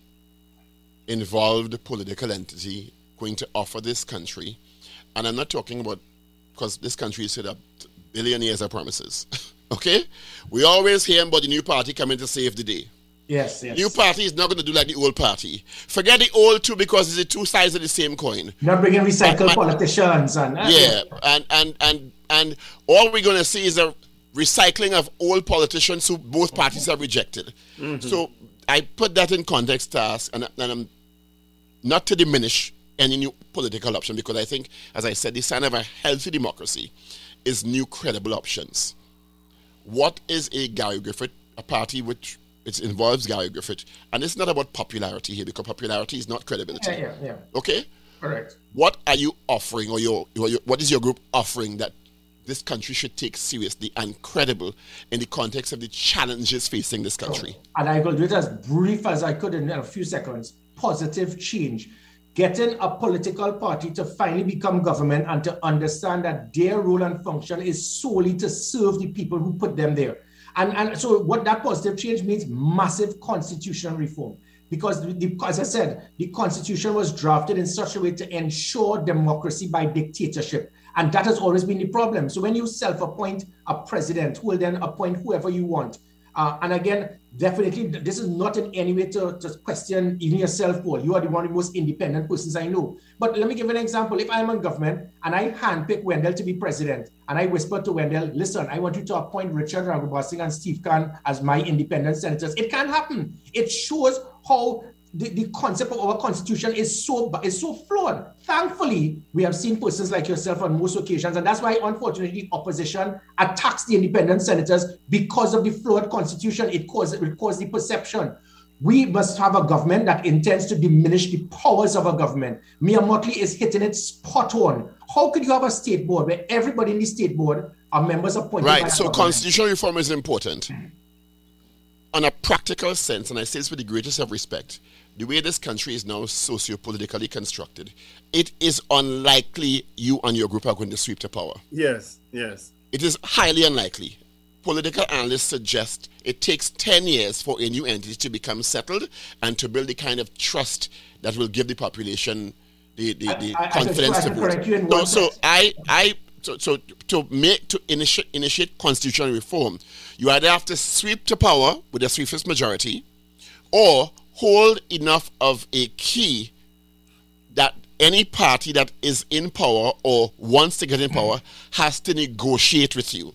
involved political entity going to offer this country? And I'm not talking about because this country is set up billionaires of promises. okay? We always hear about the new party coming to save the day. Yes, yes. New party is not going to do like the old party. Forget the old two because it's the two sides of the same coin. Not bringing recycled politicians and uh, yeah, and and and and all we're going to see is a recycling of old politicians who both parties have rejected. Mm-hmm. So I put that in context, task, and, and I'm not to diminish any new political option because I think, as I said, the sign of a healthy democracy is new credible options. What is a Gary Griffith, a party which it involves Gary Griffith, and it's not about popularity here because popularity is not credibility. Yeah, yeah, yeah. Okay. Correct. What are you offering, or your, your, your what is your group offering that this country should take seriously and credible in the context of the challenges facing this country. Oh, and I will do it as brief as I could in a few seconds. Positive change. Getting a political party to finally become government and to understand that their role and function is solely to serve the people who put them there. And, and so, what that positive change means massive constitutional reform. Because, the, as I said, the constitution was drafted in such a way to ensure democracy by dictatorship and that has always been the problem. So when you self appoint a president who will then appoint whoever you want, uh, and again, definitely, this is not in any way to, to question even yourself, Paul. You are the one of the most independent persons I know. But let me give an example. If I'm in government and I handpick Wendell to be president, and I whisper to Wendell, listen, I want you to appoint Richard Raghubar and Steve Khan as my independent senators, it can't happen. It shows how the, the concept of our constitution is so is so flawed. Thankfully, we have seen persons like yourself on most occasions, and that's why, unfortunately, opposition attacks the independent senators because of the flawed constitution. It causes it causes the perception. We must have a government that intends to diminish the powers of a government. Mia Mottley is hitting it spot on. How could you have a state board where everybody in the state board are members appointed? Right. so constitutional reform is important. On a practical sense, and I say this with the greatest of respect, the way this country is now socio-politically constructed, it is unlikely you and your group are going to sweep to power. Yes, yes. It is highly unlikely. Political analysts suggest it takes 10 years for a new entity to become settled and to build the kind of trust that will give the population the, the, the I- I- I confidence I to can correct you in vote. one So, so. I, I, so, so to make to initiate, initiate constitutional reform, you either have to sweep to power with a swiftest majority, or hold enough of a key that any party that is in power or wants to get in power has to negotiate with you.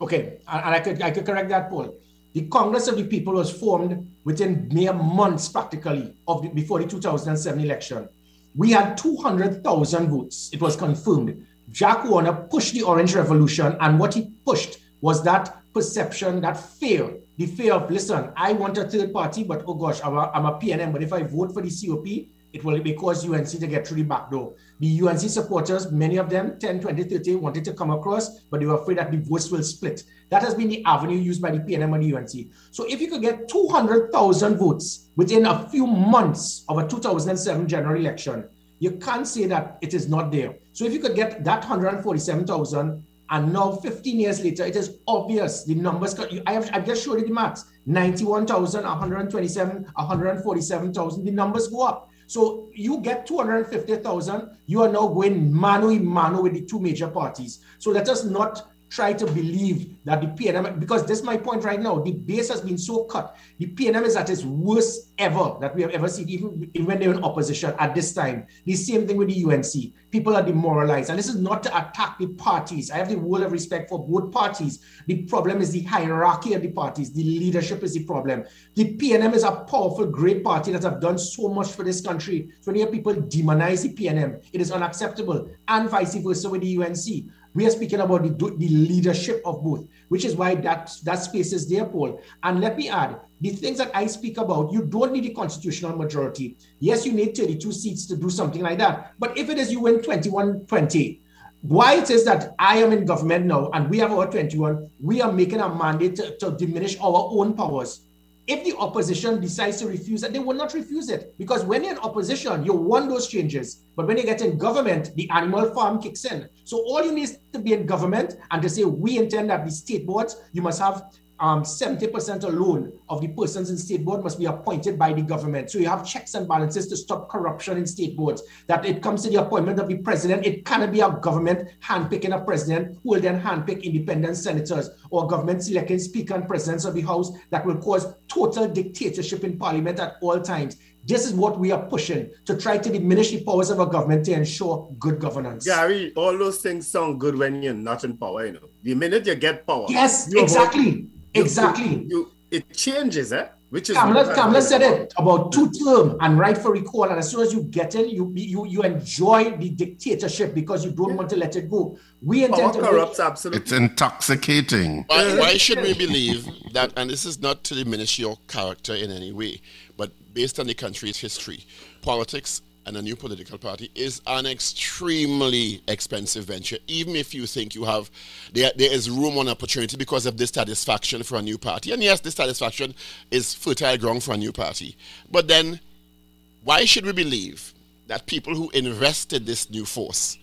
Okay, and I could I could correct that, Paul. The Congress of the People was formed within mere months, practically, of the, before the 2007 election. We had 200,000 votes. It was confirmed. Jack Warner pushed the Orange Revolution, and what he pushed was that perception, that fear, the fear of, listen, I want a third party, but oh gosh, I'm a, I'm a PNM, but if I vote for the COP, it will cause UNC to get through the back door. The UNC supporters, many of them, 10, 20, 30, wanted to come across, but they were afraid that the votes will split. That has been the avenue used by the PNM and the UNC. So if you could get 200,000 votes within a few months of a 2007 general election, you can't say that it is not there. So if you could get that 147,000 and now 15 years later, it is obvious the numbers. I have I've just showed you the maths 91,000, 127, 147,000. The numbers go up. So you get 250,000, you are now going mano a mano with the two major parties. So let us not try to believe that the PNM, because this is my point right now, the base has been so cut. The PNM is at its worst ever that we have ever seen, even, even when they're in opposition at this time. The same thing with the UNC. People are demoralized. And this is not to attack the parties. I have the world of respect for both parties. The problem is the hierarchy of the parties. The leadership is the problem. The PNM is a powerful, great party that have done so much for this country. So when you hear people demonize the PNM, it is unacceptable. And vice versa with the UNC. We are speaking about the, the leadership of both, which is why that, that space is there, Paul. And let me add, the things that I speak about, you don't need a constitutional majority. Yes, you need 32 seats to do something like that. But if it is you win 21 20, why it is that I am in government now and we have our 21, we are making a mandate to, to diminish our own powers. If the opposition decides to refuse it, they will not refuse it. Because when you're in opposition, you want those changes. But when you get in government, the animal farm kicks in. So all you need is to be in government and to say, we intend that the state boards, you must have um, 70% alone of the persons in state board must be appointed by the government. So you have checks and balances to stop corruption in state boards. That it comes to the appointment of the president, it cannot be a government handpicking a president who will then handpick independent senators or government selecting speaker and presidents of the house that will cause total dictatorship in parliament at all times. This is what we are pushing to try to diminish the powers of our government to ensure good governance. Gary, all those things sound good when you're not in power, you know. The minute you get power. Yes, you avoid- exactly. you- Exactly. You, it changes, eh? Which is Kamala, what Kamala I'm said about. it about two term and right for recall. And as soon as you get in, you you you enjoy the dictatorship because you don't want to let it go. We Power intend to corrupts absolutely. It's intoxicating. Why, why should we believe that, and this is not to diminish your character in any way, but based on the country's history, politics and a new political party is an extremely expensive venture, even if you think you have, there, there is room on opportunity because of dissatisfaction for a new party. And yes, dissatisfaction is fertile ground for a new party. But then, why should we believe that people who invested this new force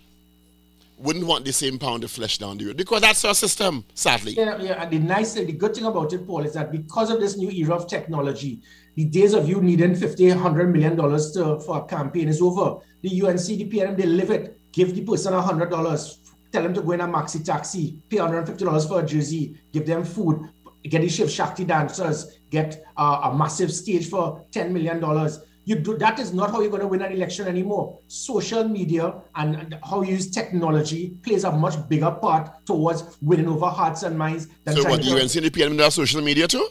wouldn't want the same pound of flesh down the road? Because that's our system, sadly. Yeah, yeah. And the nice thing, the good thing about it, Paul, is that because of this new era of technology, the days of you needing 50, 100 million dollars for a campaign is over. The UNC, the PNM, they live it. Give the person a hundred dollars. Tell them to go in a maxi taxi. Pay 150 dollars for a jersey. Give them food. Get the Shiv Shakti dancers. Get uh, a massive stage for 10 million dollars. You do that is not how you're going to win an election anymore. Social media and, how you use technology plays a much bigger part towards winning over hearts and minds than So what, to- UNC and the PNM have social media too?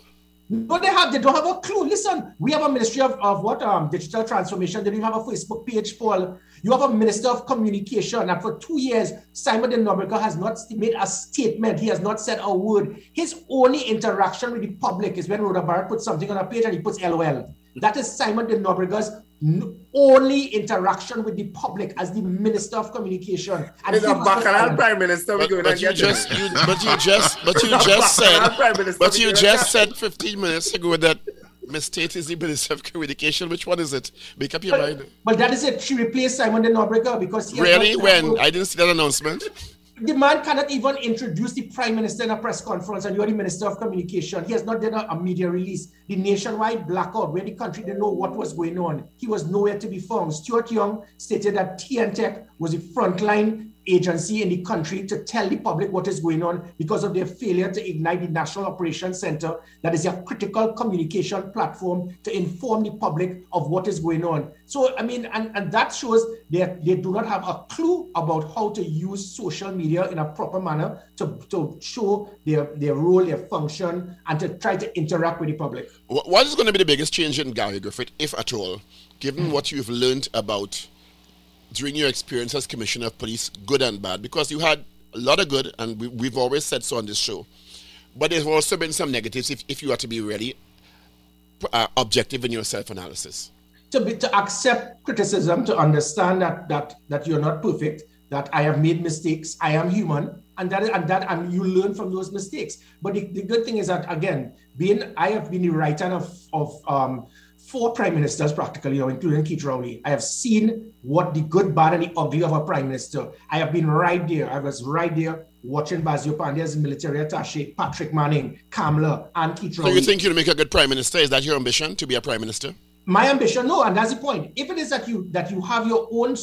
no, they have. They don't have a clue. Listen, we have a ministry of, of what um digital transformation. They don't even have a Facebook page, Paul. You have a minister of communication, and for two years, Symon de Nobriga has not made a statement. He has not said a word. His only interaction with the public is when Rhoda Bharath puts something on a page and he puts LOL. That is Symon de Nobriga's only interaction with the public as the minister of communication. And It's he a was- bacchanal prime minister. But, we're but you just, you, but you just, but you just said, but you just said 15 minutes ago that Miss Tate is the Minister of Communication. Which one is it? Make up your But, mind. but that is it. She replaced Symon de Nobriga because he Really? not- When? I didn't see that announcement. The man cannot even introduce the prime minister in a press conference, and you're the minister of communication. He has not done a, a media release. The nationwide blackout, where the country didn't know what was going on, he was nowhere to be found. Stuart Young stated that T&TEC was the frontline agency in the country to tell the public what is going on because of their failure to ignite the National Operations Center, that is a critical communication platform to inform the public of what is going on. So, I mean, and, and that shows that they do not have a clue about how to use social media in a proper manner to, to show their, their role, their function, and to try to interact with the public. What is going to be the biggest change in Gary Griffith, if at all, given what you've learned about during your experience as Commissioner of Police, good and bad? Because you had a lot of good, and we, we've always said so on this show. But there's also been some negatives if, if you are to be really uh, objective in your self analysis. to be to accept criticism, to understand that that that you're not perfect, that I have made mistakes, I am human, and that and that and you learn from those mistakes. But the, the good thing is that again, being I have been the hand of of um, four prime ministers practically, or including Keith Rowley. I have seen what the good, bad, and the ugly of a prime minister. I have been right there. I was right there watching Basdeo Panday as military attaché, Patrick Manning, Kamla, and Keith Rowley. So you think you'll make a good prime minister? Is that your ambition to be a prime minister? my ambition no and that's the point if it is that you that you have your own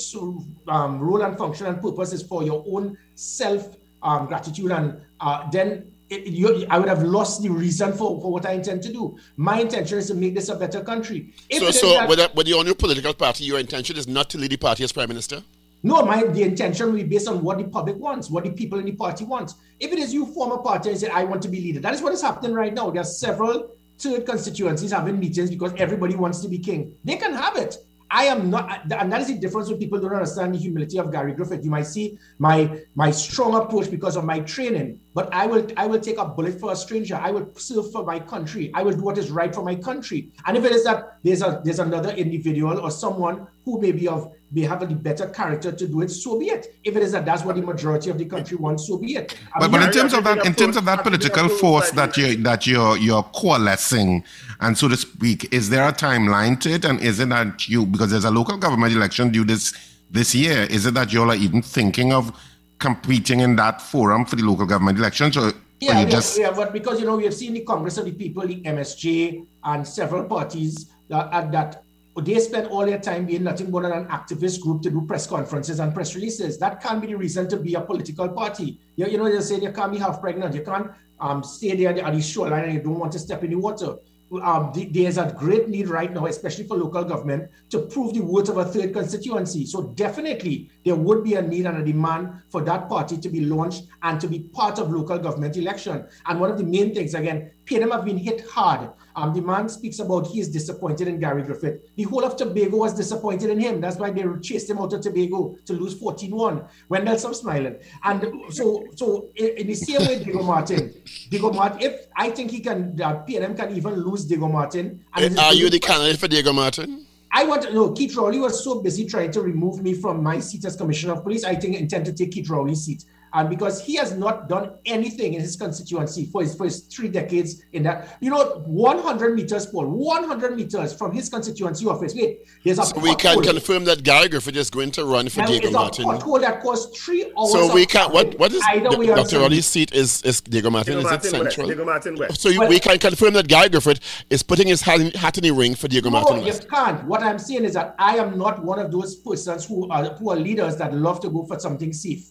um, role and function and purpose is for your own self um, gratitude and uh, then it, you, I would have lost the reason for, for what I intend to do. My intention is to make this a better country. If So, so that- with, a, with your new political party, your intention is not to lead the party as prime minister? No, my the intention will be based on what the public wants, what the people in the party want. If it is you form a party and say, I want to be leader, that is what is happening right now. There are several third constituencies having meetings because everybody wants to be king. They can have it. I am not, and that is the difference when people don't understand the humility of Gary Griffith. You might see my my strong approach because of my training, but I will I will take a bullet for a stranger. I will serve for my country. I will do what is right for my country. And if it is that there's a there's another individual or someone who may be of may have a better character to do it, so be it. If it is that that's what the majority of the country wants, so be it. But, but in terms of that, in terms of that approach- I think political force that you that you're you're coalescing, and so to speak, is there a timeline to it? And is it that you because there's a local government election due this this year? Is it that you all are even thinking of competing in that forum for the local government elections, or, Yeah, yeah, just yeah, but because you know we have seen the Congress of the People, the MSJ, and several parties that that they spend all their time being nothing more than an activist group to do press conferences and press releases. That can't be the reason to be a political party. You, you know, they say you can't be half pregnant. You can't um, stay there at the shoreline and you don't want to step in the water. Um, the- there's a great need right now, especially for local government, to prove the worth of a third constituency. So definitely there would be a need and a demand for that party to be launched and to be part of local government election. And one of the main things, again, PNM have been hit hard. Um, the man speaks about he is disappointed in Gary Griffith. The whole of Tobago was disappointed in him. That's why they chased him out of Tobago to lose 14-1. Wendell, stop smiling. And so, so in, in the same way, Diego Martin, Diego Martin, if I think he can, uh, PNM can even lose Diego Martin. and Are you the candidate for Diego Martin? I want to know. Keith Rowley was so busy trying to remove me from my seat as Commissioner of Police. I think intend to take Keith Rowley's seat. And because he has not done anything in his constituency for his first three decades in that, you know, 100 meters, Paul, 100 meters from his constituency office. Wait, there's a So we can pothole. confirm that Gary Griffith is going to run for Now, Diego it's a Martin. pothole that costs three hours. So we of can what what is Either way, Dr. saying- seat is is Diego Martin? Diego is it Martin West. central? Diego Martin West. So you, Well- we can confirm that Gary Griffith is putting his hat in, hat in the ring for Diego No, Martin you can't. What I'm saying is that I am not one of those persons who are who are leaders that love to go for something safe.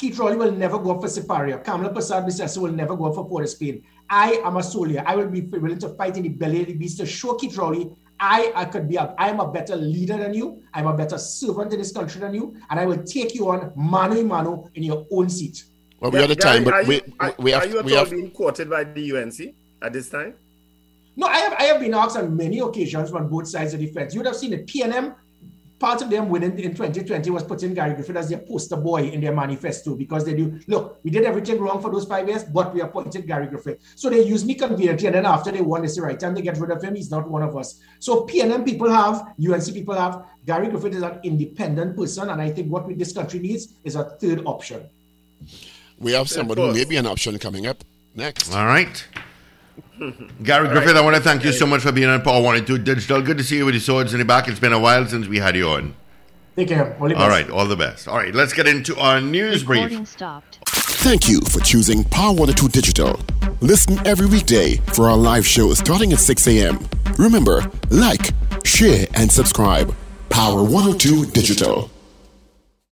Keith Rowley will never go up for Siparia. Kamala Persad Bissessar will never go up for Port of Spain. I am a soldier. I will be willing to fight in the belly of the beast to show Keith Rowley I, I could be a, I am a better leader than you. I'm a better servant in this country than you, and I will take you on mano a mano in your own seat. Well, we are the Gary, time, but are we you, are, we are have you at we all have being quoted by the UNC at this time? No, I have I have been asked on many occasions on both sides of the fence. You would have seen it. PNM, part of them winning in 2020 was putting Gary Griffith as their poster boy in their manifesto because they do look, we did everything wrong for those five years, but we appointed Gary Griffith. So they use me conveniently, and then after they won, they say, right time to get rid of him. He's not one of us. So PNM people have, UNC people have, Gary Griffith is an independent person, and I think what we, this country needs is a third option. we have somebody who may be an option coming up next. All right. Gary Griffith, right. I want to thank you so much for being on Power 102 Digital. Good to see you with your swords in the back. It's been a while since we had you on. Take care. All the All best. right, all the best. All right, let's get into our news brief. Stopped. Thank you for choosing Power 102 Digital. Listen every weekday for our live show starting at 6 a.m. Remember, like, share, and subscribe. Power 102 Digital.